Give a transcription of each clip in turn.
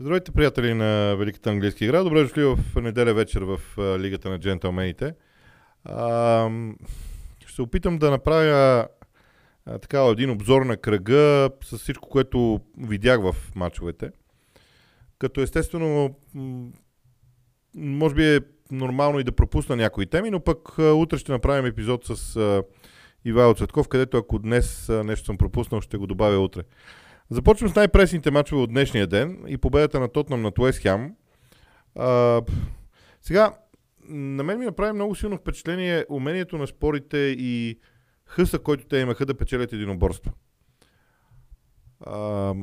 Здравейте, приятели на Великата английска игра. Добре дошли в неделя вечер в Лигата на джентълмените. Ще опитам да направя така един обзор на кръга с всичко, което видях в матчовете. Като естествено, може би е нормално и да пропусна някои теми, но пък утре ще направим епизод с а, Ивайло Цветков, където ако днес нещо съм пропуснал, ще го добавя утре. Започвам с най-пресните мачове от днешния ден и победата на Тотнам над Уест Хем. Сега, на мен ми направи много силно впечатление умението на спорите и хъса, който те имаха да печелят единоборство. А,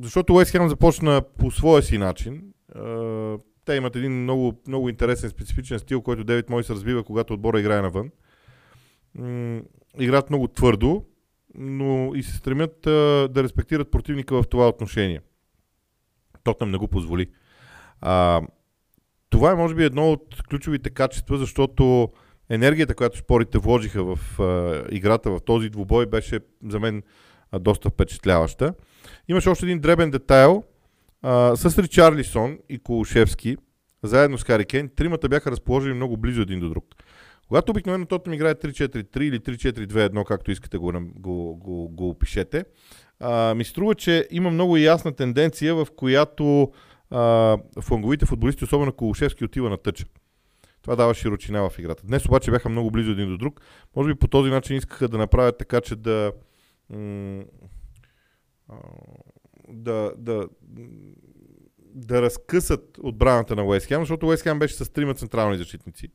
защото Уест Хем започна по своя си начин. А, те имат един много, много интересен, специфичен стил, който Девит Мой се разбива, когато отбора играе навън. М- играят много твърдо, но и се стремят а, да респектират противника в това отношение. Тотнам не го позволи. А, това е, може би, едно от ключовите качества, защото енергията, която спорите вложиха в а, играта в този двубой, беше за мен а, доста впечатляваща. Имаше още един дребен детайл. А, с Ричарлисон и Колушевски, заедно с Хари Кейн, тримата бяха разположени много близо един до друг. Когато обикновено Тотнам играе 3-4-3 или 3-4-2-1, както искате го, го, го, го опишете, а, ми струва, че има много ясна тенденция, в която а, фланговите футболисти, особено Колушевски, отива на тъча. Това дава широчина в играта. Днес обаче бяха много близо един до друг. Може би по този начин искаха да направят така, че да да, да, да разкъсат отбраната на Уест Хем, защото Уест Хем беше с трима централни защитници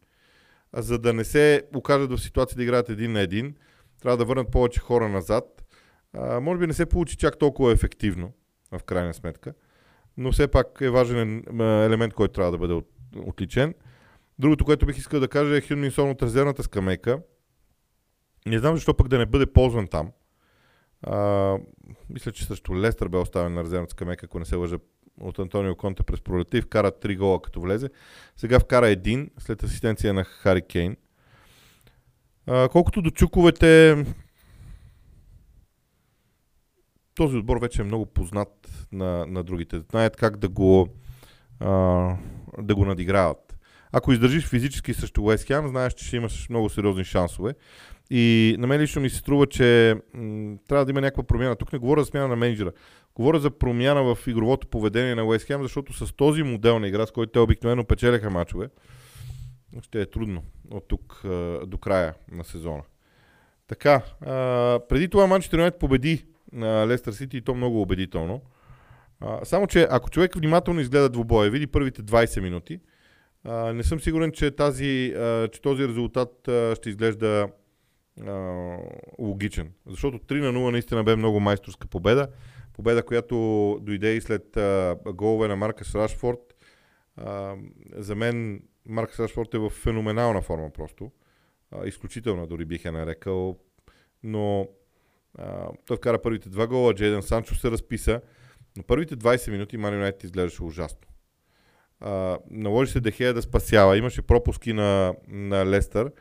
за да не се окажат в ситуация да играят един на един, трябва да върнат повече хора назад. А, може би не се получи чак толкова ефективно, в крайна сметка, но все пак е важен елемент, който трябва да бъде от, отличен. Другото, което бих искал да кажа е Хюн от резервната скамейка. Не знам защо пък да не бъде ползван там. А, мисля, че също Лестър бе оставен на резервната скамейка, ако не се лъжа от Антонио Конте през пролета и вкара 3 гола като влезе. Сега вкара един след асистенция на Хари Кейн. А, колкото до чуковете, този отбор вече е много познат на, на другите. Знаят как да го, а, да го надиграват. Ако издържиш физически срещу Уест Хем, знаеш, че ще имаш много сериозни шансове. И на мен лично ми се струва, че м- трябва да има някаква промяна. Тук не говоря за смяна на менеджера. Говоря за промяна в игровото поведение на Уест Хем, защото с този модел на игра, с който те обикновено печелиха мачове, ще е трудно от тук а, до края на сезона. Така, а, преди това Манчестър Юнайтед победи на Лестър Сити и то много убедително. А, само, че ако човек внимателно изгледа двубоя, види първите 20 минути, не съм сигурен, че, тази, а, че този резултат а, ще изглежда а, логичен. Защото 3 на 0 наистина бе много майсторска победа. Победа, която дойде и след а, голове на Маркас Рашфорд. А, за мен Маркас Рашфорд е в феноменална форма просто. А, изключителна дори бих я нарекал. Но а, той вкара първите два гола, Джейден Санчо се разписа. Но първите 20 минути Ман изглеждаше ужасно. А, наложи се Дехея да спасява. Имаше пропуски на, на Лестър.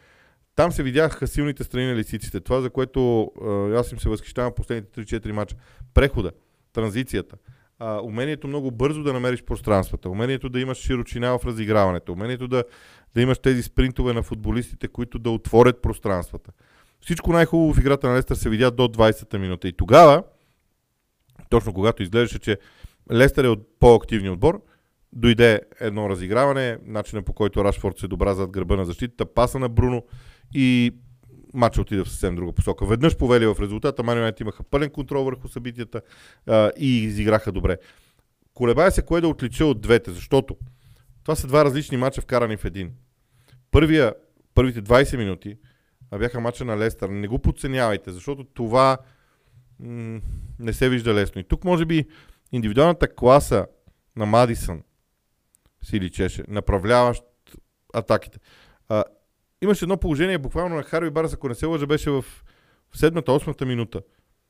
Там се видяха силните страни на лисиците. Това, за което аз им се възхищавам последните 3-4 мача. Прехода, транзицията, а, умението много бързо да намериш пространствата, умението да имаш широчина в разиграването, умението да, да имаш тези спринтове на футболистите, които да отворят пространствата. Всичко най-хубаво в играта на Лестър се видя до 20-та минута. И тогава, точно когато изглеждаше, че Лестър е от по-активния отбор, дойде едно разиграване, начинът по който Рашфорд се добра зад гърба на защитата, паса на Бруно, и матча отиде в съвсем друга посока. Веднъж повели в резултата, Ман имаха пълен контрол върху събитията а, и изиграха добре. Колебая се кое да отлича от двете, защото това са два различни мача вкарани в един. Първия, първите 20 минути бяха мача на Лестър. Не го подценявайте, защото това м- не се вижда лесно. И тук може би индивидуалната класа на Мадисън си личеше, направляващ атаките. А, имаше едно положение, буквално на Харви Барс, ако не се лъжа, беше в седмата, осмата минута.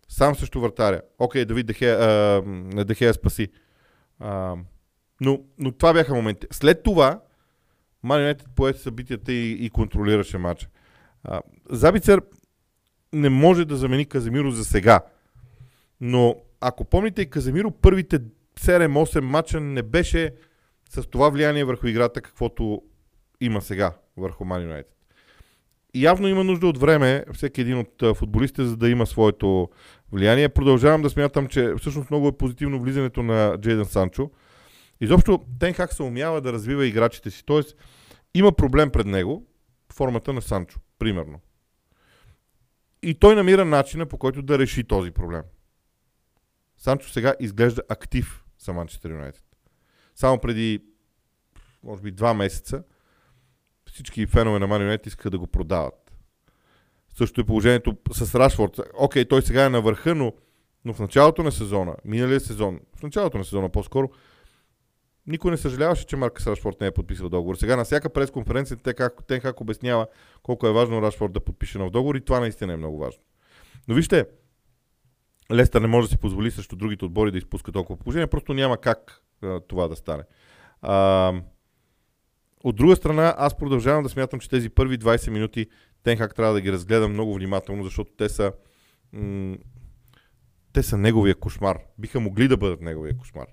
Сам също вратаря. Окей, Давид Дехея, а, Дехея спаси. А, но, но това бяха моменти. След това, Юнайтед пое събитията и, и контролираше матча. Забицер не може да замени Каземиро за сега. Но ако помните, Каземиро първите 7-8 мача не беше с това влияние върху играта, каквото има сега върху Man United. И явно има нужда от време всеки един от футболистите, за да има своето влияние. Продължавам да смятам, че всъщност много е позитивно влизането на Джейден Санчо. Изобщо Тенхак се умява да развива играчите си. Тоест, има проблем пред него, формата на Санчо, примерно. И той намира начина по който да реши този проблем. Санчо сега изглежда актив за Манчестър Юнайтед. Само преди, може би, два месеца всички фенове на Юнайтед искаха да го продават. Също е положението с Рашфорд. Окей, той сега е на върха, но, но в началото на сезона, миналия сезон, в началото на сезона по-скоро, никой не съжаляваше, че Маркъс Рашфорд не е подписал договор. Сега на всяка пресконференция те как, те как обяснява колко е важно Рашфорд да подпише нов договор и това наистина е много важно. Но вижте, Лестър не може да си позволи срещу другите отбори да изпуска толкова положение, просто няма как а, това да стане. А, от друга страна, аз продължавам да смятам, че тези първи 20 минути Тенхак трябва да ги разгледам много внимателно, защото те са, м- те са неговия кошмар. Биха могли да бъдат неговия кошмар.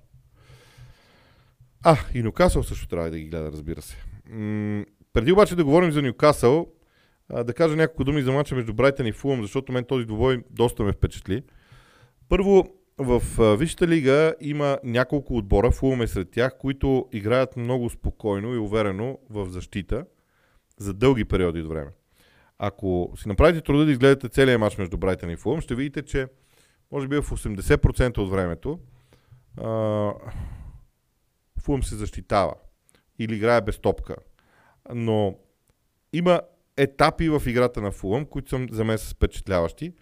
А, и Нюкасъл също трябва да ги гледа, разбира се. М- преди обаче да говорим за Нюкасъл, да кажа няколко думи за мача между Брайтън и Фулъм, защото мен този двобой доста ме впечатли. Първо, в Висшата лига има няколко отбора, Фулъм е сред тях, които играят много спокойно и уверено в защита за дълги периоди от време. Ако си направите труда да изгледате целият матч между Брайтън и Фулъм, ще видите, че може би в 80% от времето Фулъм се защитава или играе без топка. Но има етапи в играта на Фулъм, които са за мен са впечатляващи.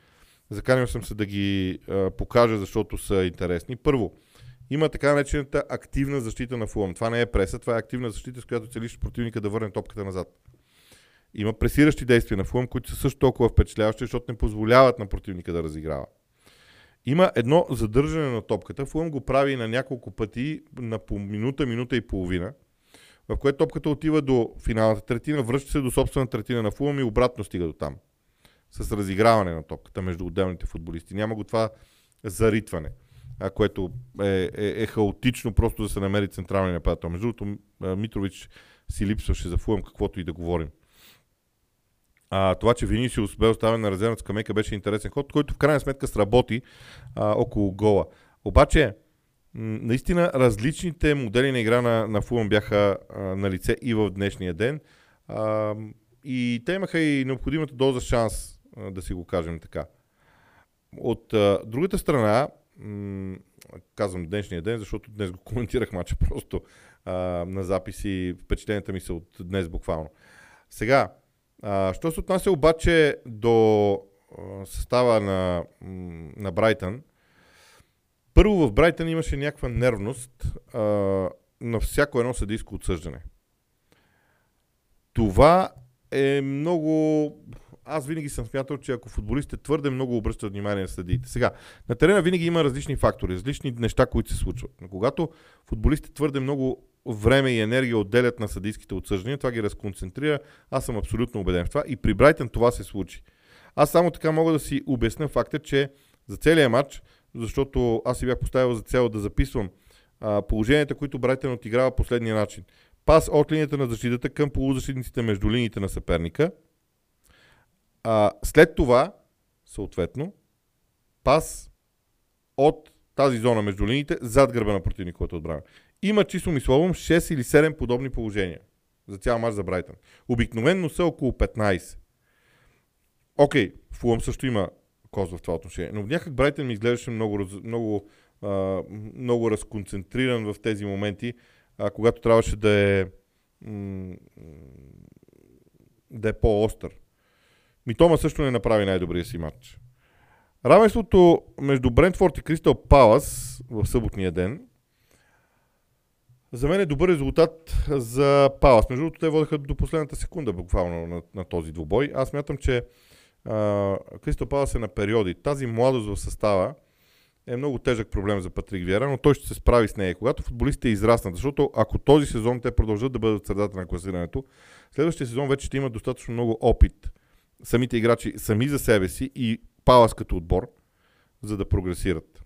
Заканил съм се да ги а, покажа, защото са интересни. Първо, има така наречената активна защита на Фулъм. Това не е преса, това е активна защита, с която целиш противника да върне топката назад. Има пресиращи действия на Фулъм, които са също толкова впечатляващи, защото не позволяват на противника да разиграва. Има едно задържане на топката. Фулъм го прави на няколко пъти, на по минута, минута и половина, в което топката отива до финалната третина, връща се до собствена третина на Фулъм и обратно стига до там с разиграване на топката между отделните футболисти. Няма го това заритване, а, което е, е, е хаотично просто да се намери централния нападател. Между другото, Митрович си липсваше за Фулъм, каквото и да говорим. А, това, че Винисиус бе оставен на резервната скамейка, беше интересен ход, който в крайна сметка сработи а, около гола. Обаче, наистина различните модели на игра на, на Фулъм бяха а, на лице и в днешния ден. А, и те имаха и необходимата доза шанс да си го кажем така. От а, другата страна, м- казвам днешния ден, защото днес го коментирах мача просто а, на записи, впечатленията ми са от днес буквално. Сега, а, що се отнася обаче до а, състава на, на Брайтън, първо в Брайтън имаше някаква нервност а, на всяко едно съдийско отсъждане. Това е много аз винаги съм смятал, че ако футболистите твърде много обръщат внимание на съдиите. Сега, на терена винаги има различни фактори, различни неща, които се случват. Но когато футболистите твърде много време и енергия отделят на съдийските отсъждания, това ги разконцентрира. Аз съм абсолютно убеден в това. И при Брайтън това се случи. Аз само така мога да си обясня факта, че за целият матч, защото аз си бях поставил за цел да записвам а, положенията, които Брайтън отиграва последния начин. Пас от линията на защитата към полузащитниците между линиите на съперника – а, след това, съответно, пас от тази зона между линиите зад гърба на противниковата отбрана. Има число словом 6 или 7 подобни положения за цял мач за Брайтън. Обикновенно са около 15. Окей, okay, Фулъм също има коз в това отношение, но някак Брайтън ми изглеждаше много, много, много разконцентриран в тези моменти, когато трябваше да е, да е по-остър. Митома също не направи най-добрия си матч. Равенството между Брентфорд и Кристал Палас в съботния ден за мен е добър резултат за Палас. Между другото, те водеха до последната секунда буквално на, на този двубой. Аз мятам, че Кристал Палас е на периоди. Тази младост в състава е много тежък проблем за Патрик Виера, но той ще се справи с нея. Когато футболистите израснат, защото ако този сезон те продължат да бъдат средата на класирането, следващия сезон вече ще имат достатъчно много опит самите играчи сами за себе си и Палас като отбор, за да прогресират.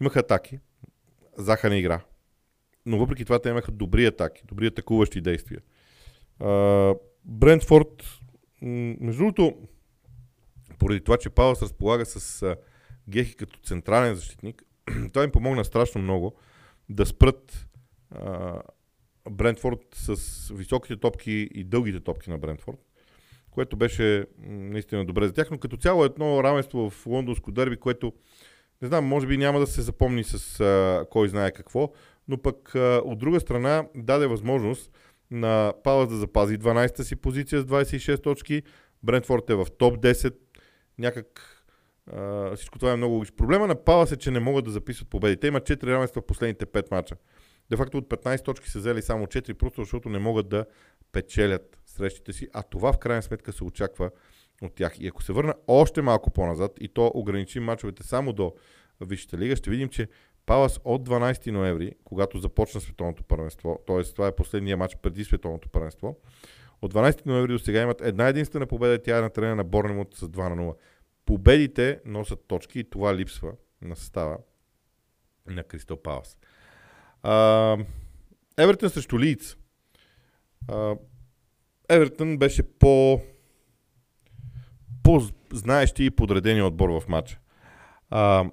Имаха атаки. Заха не игра. Но въпреки това те имаха добри атаки, добри атакуващи действия. Брентфорд, между другото, поради това, че Палас разполага с Гехи като централен защитник, той им помогна страшно много да спрат Брентфорд с високите топки и дългите топки на Брентфорд, което беше наистина добре за тях, но като цяло едно равенство в лондонско дърби, което не знам, може би няма да се запомни с а, кой знае какво, но пък а, от друга страна даде възможност на Палас да запази 12-та си позиция с 26 точки, Брентфорд е в топ 10, някак а, всичко това е много логично. Проблема на Палас е, че не могат да записват победи. Те имат 4 равенства в последните 5 мача. Де факто от 15 точки са взели само 4, просто защото не могат да печелят срещите си, а това в крайна сметка се очаква от тях. И ако се върна още малко по-назад и то ограничим мачовете само до Висшата лига, ще видим, че Палас от 12 ноември, когато започна световното първенство, т.е. това е последния матч преди световното първенство, от 12 ноември до сега имат една единствена победа, тя е на терена на Борнемот с 2 на 0. Победите носят точки и това липсва на състава на Кристал Палас. Евертън срещу Лиц. Евертън беше по по-знаещи и подредени отбор в матча. А,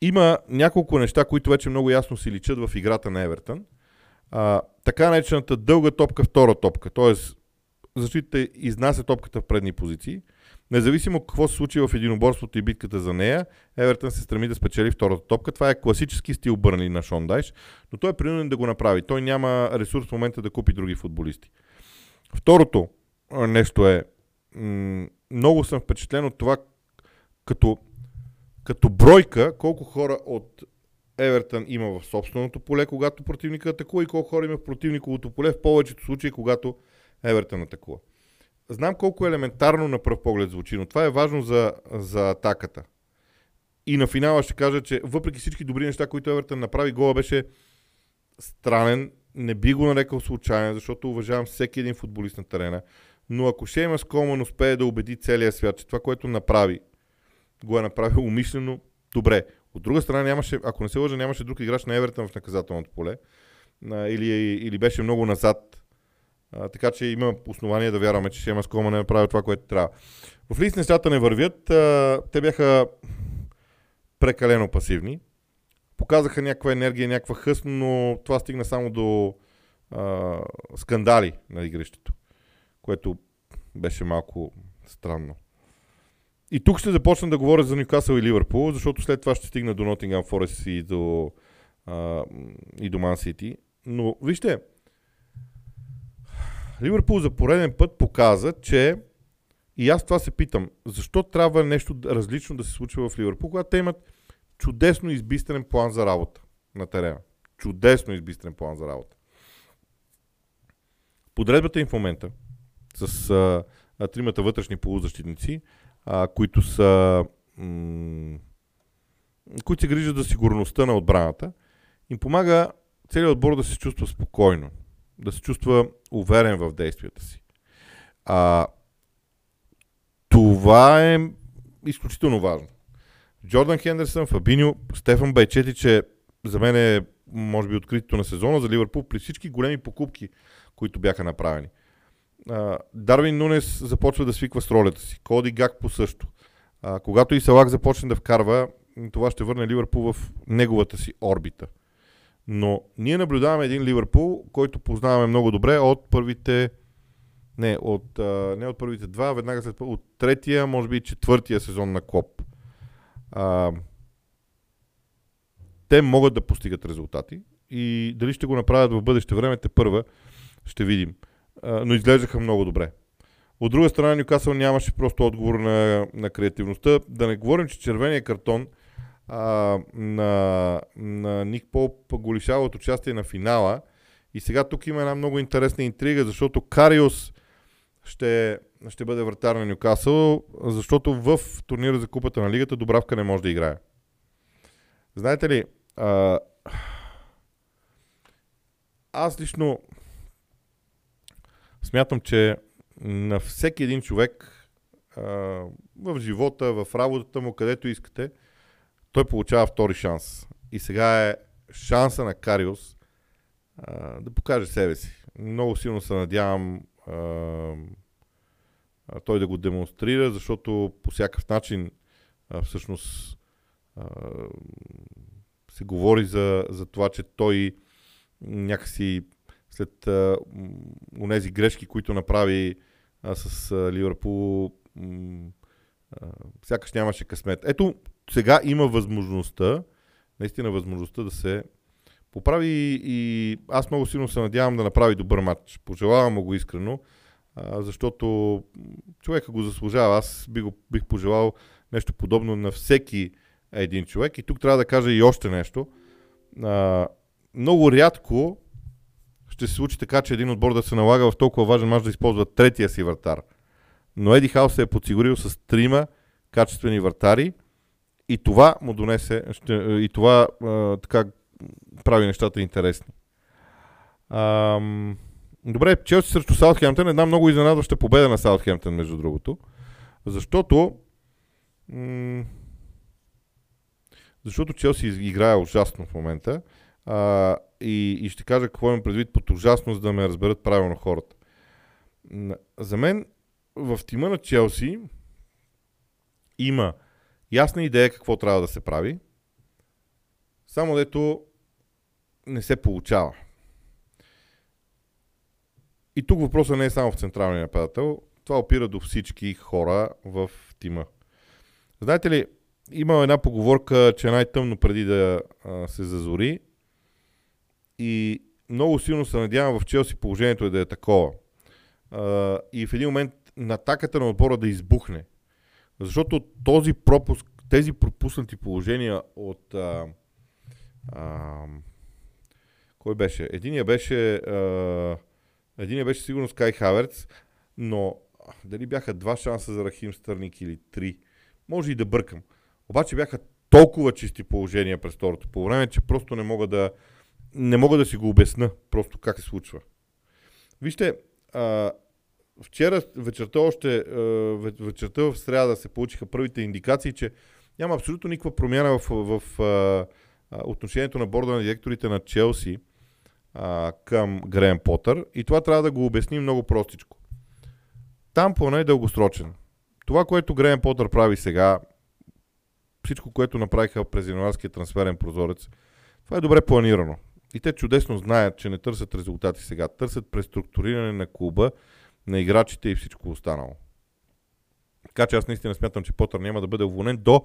има няколко неща, които вече много ясно си личат в играта на Евертън. А, така наречената дълга топка, втора топка. Т.е. защитата изнася топката в предни позиции. Независимо какво се случи в единоборството и битката за нея, Евертън се стреми да спечели втората топка. Това е класически стил Бърни на Шон Дайш, но той е принуден да го направи. Той няма ресурс в момента да купи други футболисти. Второто нещо е, много съм впечатлен от това, като, като бройка, колко хора от Евертън има в собственото поле, когато противника атакува и колко хора има в противниковото поле, в повечето случаи, когато Евертън атакува. Знам колко елементарно на пръв поглед звучи, но това е важно за, за атаката. И на финала ще кажа, че въпреки всички добри неща, които Евертън направи, гола беше странен. Не би го нарекал случайен, защото уважавам всеки един футболист на терена. Но ако Шеймас Колман успее да убеди целия свят, че това, което направи, го е направил умишлено, добре. От друга страна, нямаше, ако не се лъжа, нямаше друг играч на Евертън в наказателното поле. Или, или беше много назад. А, така че има основание да вярваме, че Шеймас Колман е направил това, което трябва. В лист нещата не вървят. А, те бяха прекалено пасивни. Показаха някаква енергия, някаква хъст, но това стигна само до а, скандали на игрището което беше малко странно. И тук ще започна да говоря за Ньюкасъл и Ливърпул, защото след това ще стигна до Нотингам Форест и до, а, и до Ман Сити. Но вижте, Ливърпул за пореден път показа, че и аз това се питам, защо трябва нещо различно да се случва в Ливърпул, когато те имат чудесно избистрен план за работа на терена. Чудесно избистрен план за работа. Подредбата им в момента с а, тримата вътрешни полузащитници, а, които са които се грижат за сигурността на отбраната, им помага целият отбор да се чувства спокойно, да се чувства уверен в действията си. А, това е изключително важно. Джордан Хендерсън, Фабиньо, Стефан че за мен е може би откритото на сезона за Ливърпул при всички големи покупки, които бяха направени. Дарвин Нунес започва да свиква с ролята си. Коди Гак по също. Когато и Салак започне да вкарва, това ще върне Ливърпул в неговата си орбита. Но ние наблюдаваме един Ливърпул, който познаваме много добре от първите не, от, а, не от първите два, веднага след от третия, може би четвъртия сезон на Клоп. А, те могат да постигат резултати и дали ще го направят в бъдеще време, те първа ще видим но изглеждаха много добре. От друга страна, Нюкасъл нямаше просто отговор на, на креативността. Да не говорим, че червения картон а, на, на Ник Поп го лишава от участие на финала. И сега тук има една много интересна интрига, защото Кариус ще, ще бъде вратар на Нюкасъл, защото в турнира за купата на лигата Добравка не може да играе. Знаете ли, а, аз лично Смятам, че на всеки един човек а, в живота, в работата му, където искате, той получава втори шанс. и сега е шанса на Кариус а, да покаже себе си. Много силно се надявам а, той да го демонстрира, защото по всякакъв начин а, всъщност а, се говори за, за това, че той някакси след а, унези грешки, които направи а, с а, Ливърпул, сякаш нямаше късмет. Ето, сега има възможността, наистина възможността да се поправи и аз много силно се надявам да направи добър матч. Пожелавам му го искрено, а, защото човека го заслужава. Аз бих, го, бих пожелал нещо подобно на всеки един човек. И тук трябва да кажа и още нещо. А, много рядко ще се случи така, че един отбор да се налага в толкова важен мач да използва третия си вратар. Но Еди Хаус се е подсигурил с трима качествени вратари и това му донесе, и това а, така прави нещата интересни. Ам, добре, Челси срещу Саутхемптън. Една много изненадваща победа на Саутхемптън, между другото. Защото м- защото Челси играе ужасно в момента. А, и, и ще кажа какво имам предвид под ужасност да ме разберат правилно хората. За мен в тима на Челси има ясна идея какво трябва да се прави, само дето не се получава. И тук въпросът не е само в централния нападател, това опира до всички хора в тима. Знаете ли, има една поговорка, че е най-тъмно преди да а, се зазори и много силно се надявам в Челси положението е да е такова. А, и в един момент натаката на отбора да избухне. Защото този пропуск, тези пропуснати положения от а, а, кой беше? Единия беше а, единия беше сигурно Скай Хаверц, но дали бяха два шанса за Рахим Стърник или три, може и да бъркам. Обаче бяха толкова чисти положения през второто по време, че просто не мога да, не мога да си го обясна просто как се случва. Вижте, а, вчера вечерта още, а, вечерта в среда се получиха първите индикации, че няма абсолютно никаква промяна в, в, в отношението на борда на директорите на Челси а, към Греем Потър и това трябва да го обясним много простичко. Там плана е дългосрочен. Това, което Греем Потър прави сега, всичко, което направиха през януарския трансферен прозорец, това е добре планирано. И те чудесно знаят, че не търсят резултати сега. Търсят преструктуриране на клуба, на играчите и всичко останало. Така че аз наистина смятам, че Потър няма да бъде уволнен до,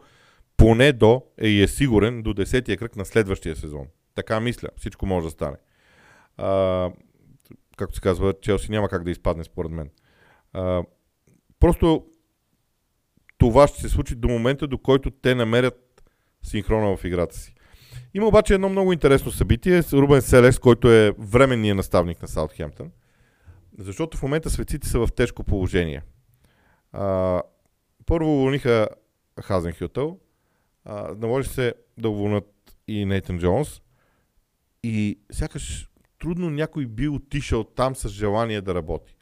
поне до, е и е сигурен, до 10-я кръг на следващия сезон. Така мисля. Всичко може да стане. А, както се казва, Челси няма как да изпадне според мен. А, просто това ще се случи до момента, до който те намерят синхрона в играта си. Има обаче едно много интересно събитие с Рубен Селес, който е временният наставник на Саутхемптън. Защото в момента светците са в тежко положение. А, първо уволниха Хазенхютъл, наложи се да уволнат и Нейтан Джонс и сякаш трудно някой би отишъл там с желание да работи.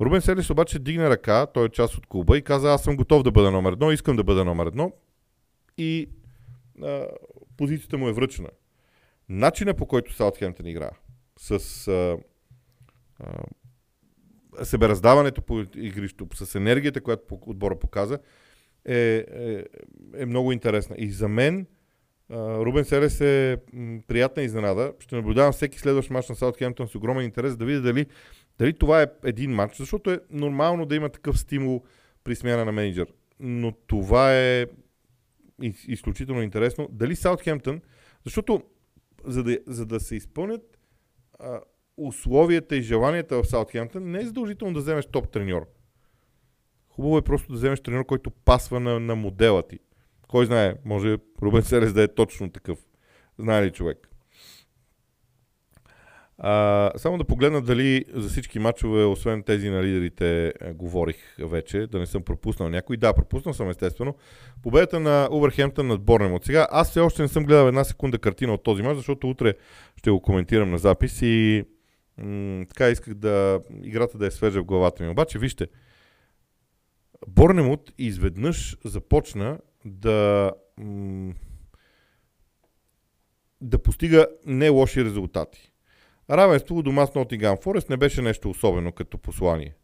Рубен Селис обаче дигна ръка, той е част от клуба и каза, аз съм готов да бъда номер едно, искам да бъда номер едно и а, позицията му е връчена. Начина по който Саутхемптън игра с а, а, себераздаването по игрището, с енергията, която отбора показа, е, е, е много интересна. И за мен Рубен Селес е приятна изненада. Ще наблюдавам всеки следващ матч на Саутхемптън с огромен интерес да видя дали дали това е един матч, защото е нормално да има такъв стимул при смяна на менеджер. Но това е изключително интересно. Дали Саутхемптън, защото за да, за да се изпълнят а, условията и желанията в Саутхемптън, не е задължително да вземеш топ треньор. Хубаво е просто да вземеш треньор, който пасва на, на модела ти. Кой знае, може Рубен Селес да е точно такъв. Знае ли човек? А, само да погледна дали за всички матчове, освен тези на лидерите, е, говорих вече, да не съм пропуснал някой. Да, пропуснал съм естествено. Победата на Увърхемптън над Борнем. сега аз все още не съм гледал една секунда картина от този матч, защото утре ще го коментирам на запис и м- така исках да играта да е свежа в главата ми. Обаче, вижте, Борнемут изведнъж започна да да постига не лоши резултати. Равенство у дома с Нотингам Форест не беше нещо особено като послание.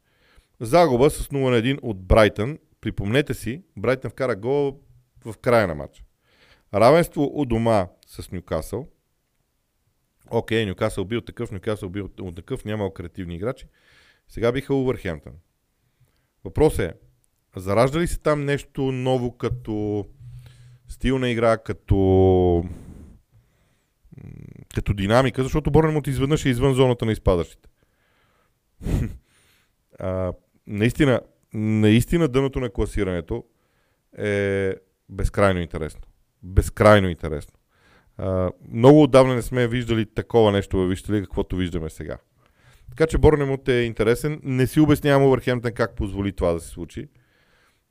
Загуба с 0 на 1 от Брайтън. Припомнете си, Брайтън вкара гол в края на матча. Равенство у дома с Нюкасъл. Окей, Нюкасъл бил такъв, Нюкасъл бил такъв, нямал креативни играчи. Сега биха Увърхемптън. Въпрос е, заражда ли се там нещо ново като стил на игра, като като динамика, защото Борнемот изведнъж е извън зоната на изпадащите. а, наистина, наистина дъното на класирането е безкрайно интересно. Безкрайно интересно. Много отдавна не сме виждали такова нещо във Вижте каквото виждаме сега. Така че Борнемот е интересен. Не си обяснявам Овърхемптън как позволи това да се случи.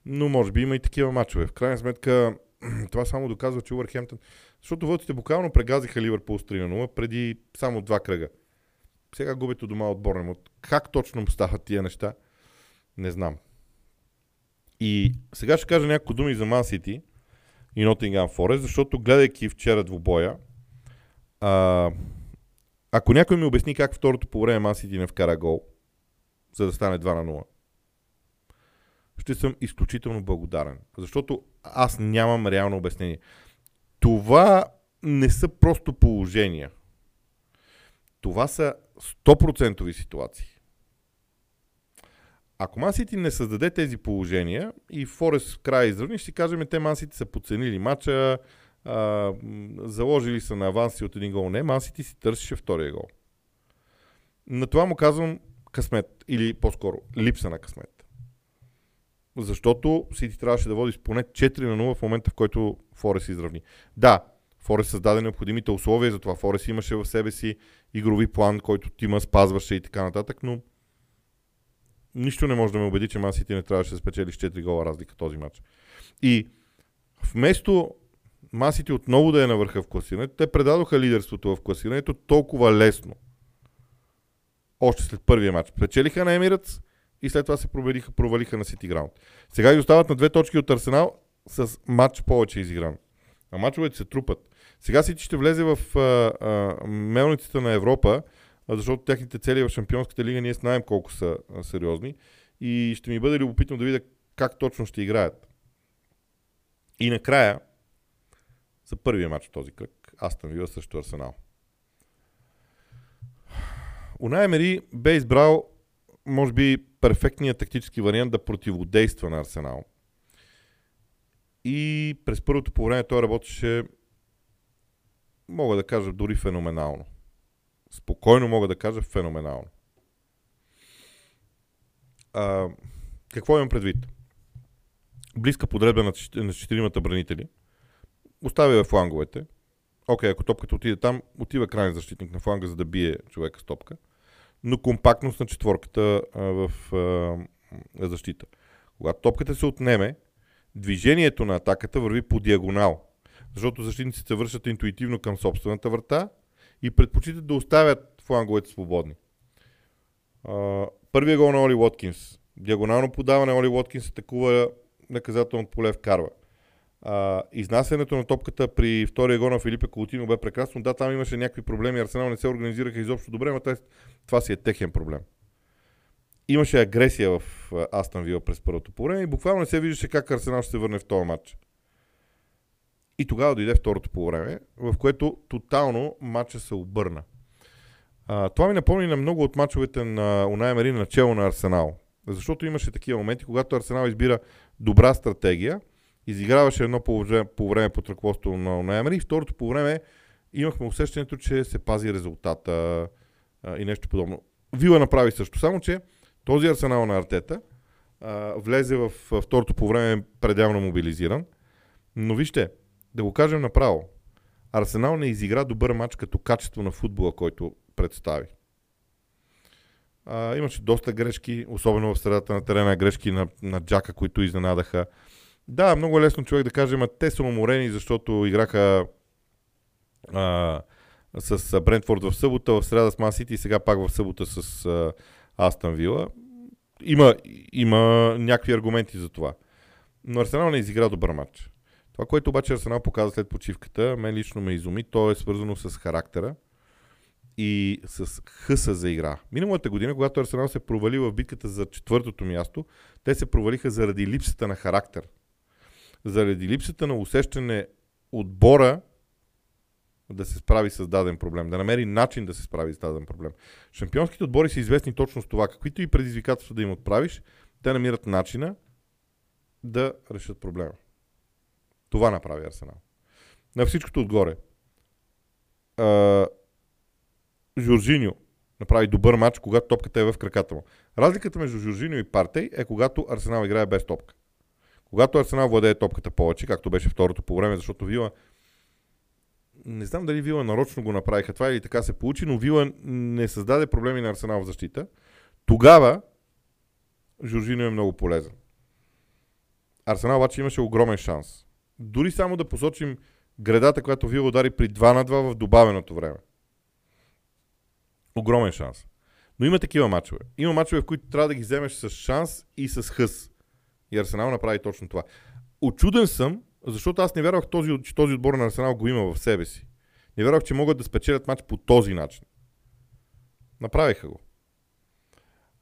Но може би има и такива мачове. В крайна сметка това само доказва, че Увърхемптън... Защото вълците буквално прегазиха Ливърпул с 3 на 0 преди само два кръга. Сега губят дома от Борнемот. Как точно стават тия неща? Не знам. И сега ще кажа няколко думи за Ман Сити и Нотингам Форест, защото гледайки вчера двубоя, а, ако някой ми обясни как второто по време Ман Сити не вкара гол, за да стане 2 на 0, ще съм изключително благодарен. Защото аз нямам реално обяснение. Това не са просто положения. Това са 100% ситуации. Ако Мансити не създаде тези положения и Форест в края изравни, ще кажем, те Мансити са подценили матча, заложили са на аванси от един гол. Не, Мансити си търсише втория гол. На това му казвам късмет, или по-скоро липса на късмет защото Сити трябваше да води с поне 4 на 0 в момента, в който Форес изравни. Да, Форес създаде необходимите условия, затова Форес имаше в себе си игрови план, който Тима спазваше и така нататък, но нищо не може да ме убеди, че Ман Сити не трябваше да спечели с 4 гола разлика този матч. И вместо Ман Сити отново да е на върха в класирането, те предадоха лидерството в класирането толкова лесно. Още след първия матч. Печелиха на Емиръц, и след това се провалиха, провалиха на Сити Граунд. Сега и остават на две точки от Арсенал с матч повече изигран. А матчовете се трупат. Сега Сити ще влезе в а, а, мелниците на Европа, защото техните цели в Шампионската лига ние знаем колко са сериозни и ще ми бъде любопитно да видя как точно ще играят. И накрая, за първия матч в този кръг, Астън Вила срещу Арсенал. Унай Емери бе избрал може би, перфектният тактически вариант да противодейства на Арсенал. И през първото по време той работеше, мога да кажа, дори феноменално. Спокойно мога да кажа феноменално. А, какво имам предвид? Близка подредба на, на четиримата бранители. Оставя в фланговете. Окей, ако топката отиде там, отива крайен защитник на фланга, за да бие човека с топка но компактност на четворката а, в а, защита. Когато топката се отнеме, движението на атаката върви по диагонал, защото защитниците вършат интуитивно към собствената врата и предпочитат да оставят фланговете свободни. Първия гол на Оли Уоткинс. Диагонално подаване Оли Уоткинс атакува наказателно поле вкарва. А, изнасянето на топката при втория гол на Филипе Колотино бе прекрасно. Да, там имаше някакви проблеми. Арсенал не се организираха изобщо добре, но това си е техен проблем. Имаше агресия в Астан Вила през първото по време и буквално не се виждаше как Арсенал ще се върне в този матч. И тогава дойде второто по време, в което тотално матча се обърна. А, това ми напомни на много от мачовете на Унай Мери начало на Арсенал. Защото имаше такива моменти, когато Арсенал избира добра стратегия – изиграваше едно по време, по време под ръководството на Ноемри и второто по време имахме усещането, че се пази резултата а, и нещо подобно. Вила направи също, само че този арсенал на Артета а, влезе в второто по време пределно мобилизиран. Но вижте, да го кажем направо, Арсенал не изигра добър матч като качество на футбола, който представи. А, имаше доста грешки, особено в средата на терена грешки на, на Джака, които изненадаха. Да, много е лесно човек да каже, ама те са уморени, защото играха а, с Брентфорд в събота, в среда с Масити и сега пак в събота с а, Астан Вила. Има, има някакви аргументи за това. Но Арсенал не изигра добър матч. Това, което обаче Арсенал показа след почивката, мен лично ме изуми, то е свързано с характера и с хъса за игра. Миналата година, когато Арсенал се провали в битката за четвъртото място, те се провалиха заради липсата на характер. Заради липсата на усещане отбора да се справи с даден проблем, да намери начин да се справи с даден проблем. Шампионските отбори са известни точно с това. Каквито и предизвикателства да им отправиш, те намират начина да решат проблема. Това направи Арсенал. На всичкото отгоре. А, Жоржиньо направи добър матч, когато топката е в краката му. Разликата между Жоржиньо и Партей е когато Арсенал играе без топка. Когато Арсенал владее топката повече, както беше второто по време, защото Вила не знам дали Вила нарочно го направиха това или така се получи, но Вила не създаде проблеми на Арсенал в защита. Тогава Жоржино е много полезен. Арсенал обаче имаше огромен шанс. Дори само да посочим гредата, която Вила удари при 2 на 2 в добавеното време. Огромен шанс. Но има такива мачове. Има мачове, в които трябва да ги вземеш с шанс и с хъс. И Арсенал направи точно това. Очуден съм, защото аз не вярвах, този, че този отбор на Арсенал го има в себе си. Не вярвах, че могат да спечелят матч по този начин. Направиха го.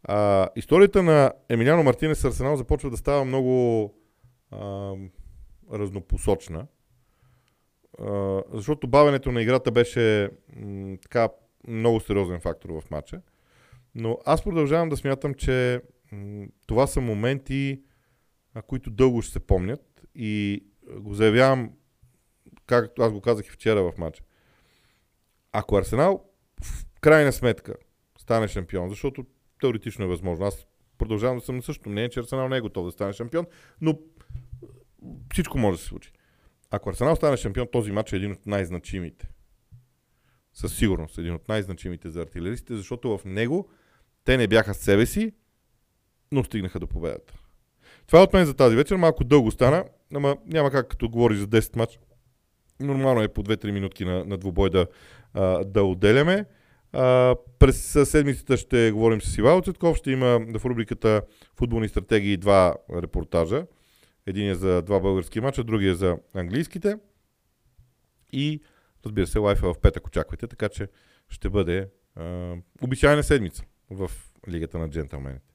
А, историята на Емилиано Мартинес с Арсенал започва да става много а, разнопосочна. Защото бавенето на играта беше така много сериозен фактор в матча. Но аз продължавам да смятам, че това са моменти, които дълго ще се помнят и го заявявам, както аз го казах и вчера в матча. Ако Арсенал в крайна сметка стане шампион, защото теоретично е възможно. Аз продължавам да съм на същото мнение, че Арсенал не е готов да стане шампион, но всичко може да се случи. Ако Арсенал стане шампион, този матч е един от най-значимите. Със сигурност един от най-значимите за артилеристите, защото в него те не бяха с себе си, но стигнаха до победата. Това е от мен за тази вечер. Малко дълго стана, ама няма как като говори за 10 матч. Нормално е по 2-3 минутки на, на двубой да, а, да отделяме. А, през седмицата ще говорим с Ивайло Цветков. Ще има в рубриката футболни стратегии два репортажа. Един е за два български мача, другия е за английските. И разбира се, лайф е в петък очаквайте, така че ще бъде а, обичайна седмица в Лигата на джентълмените.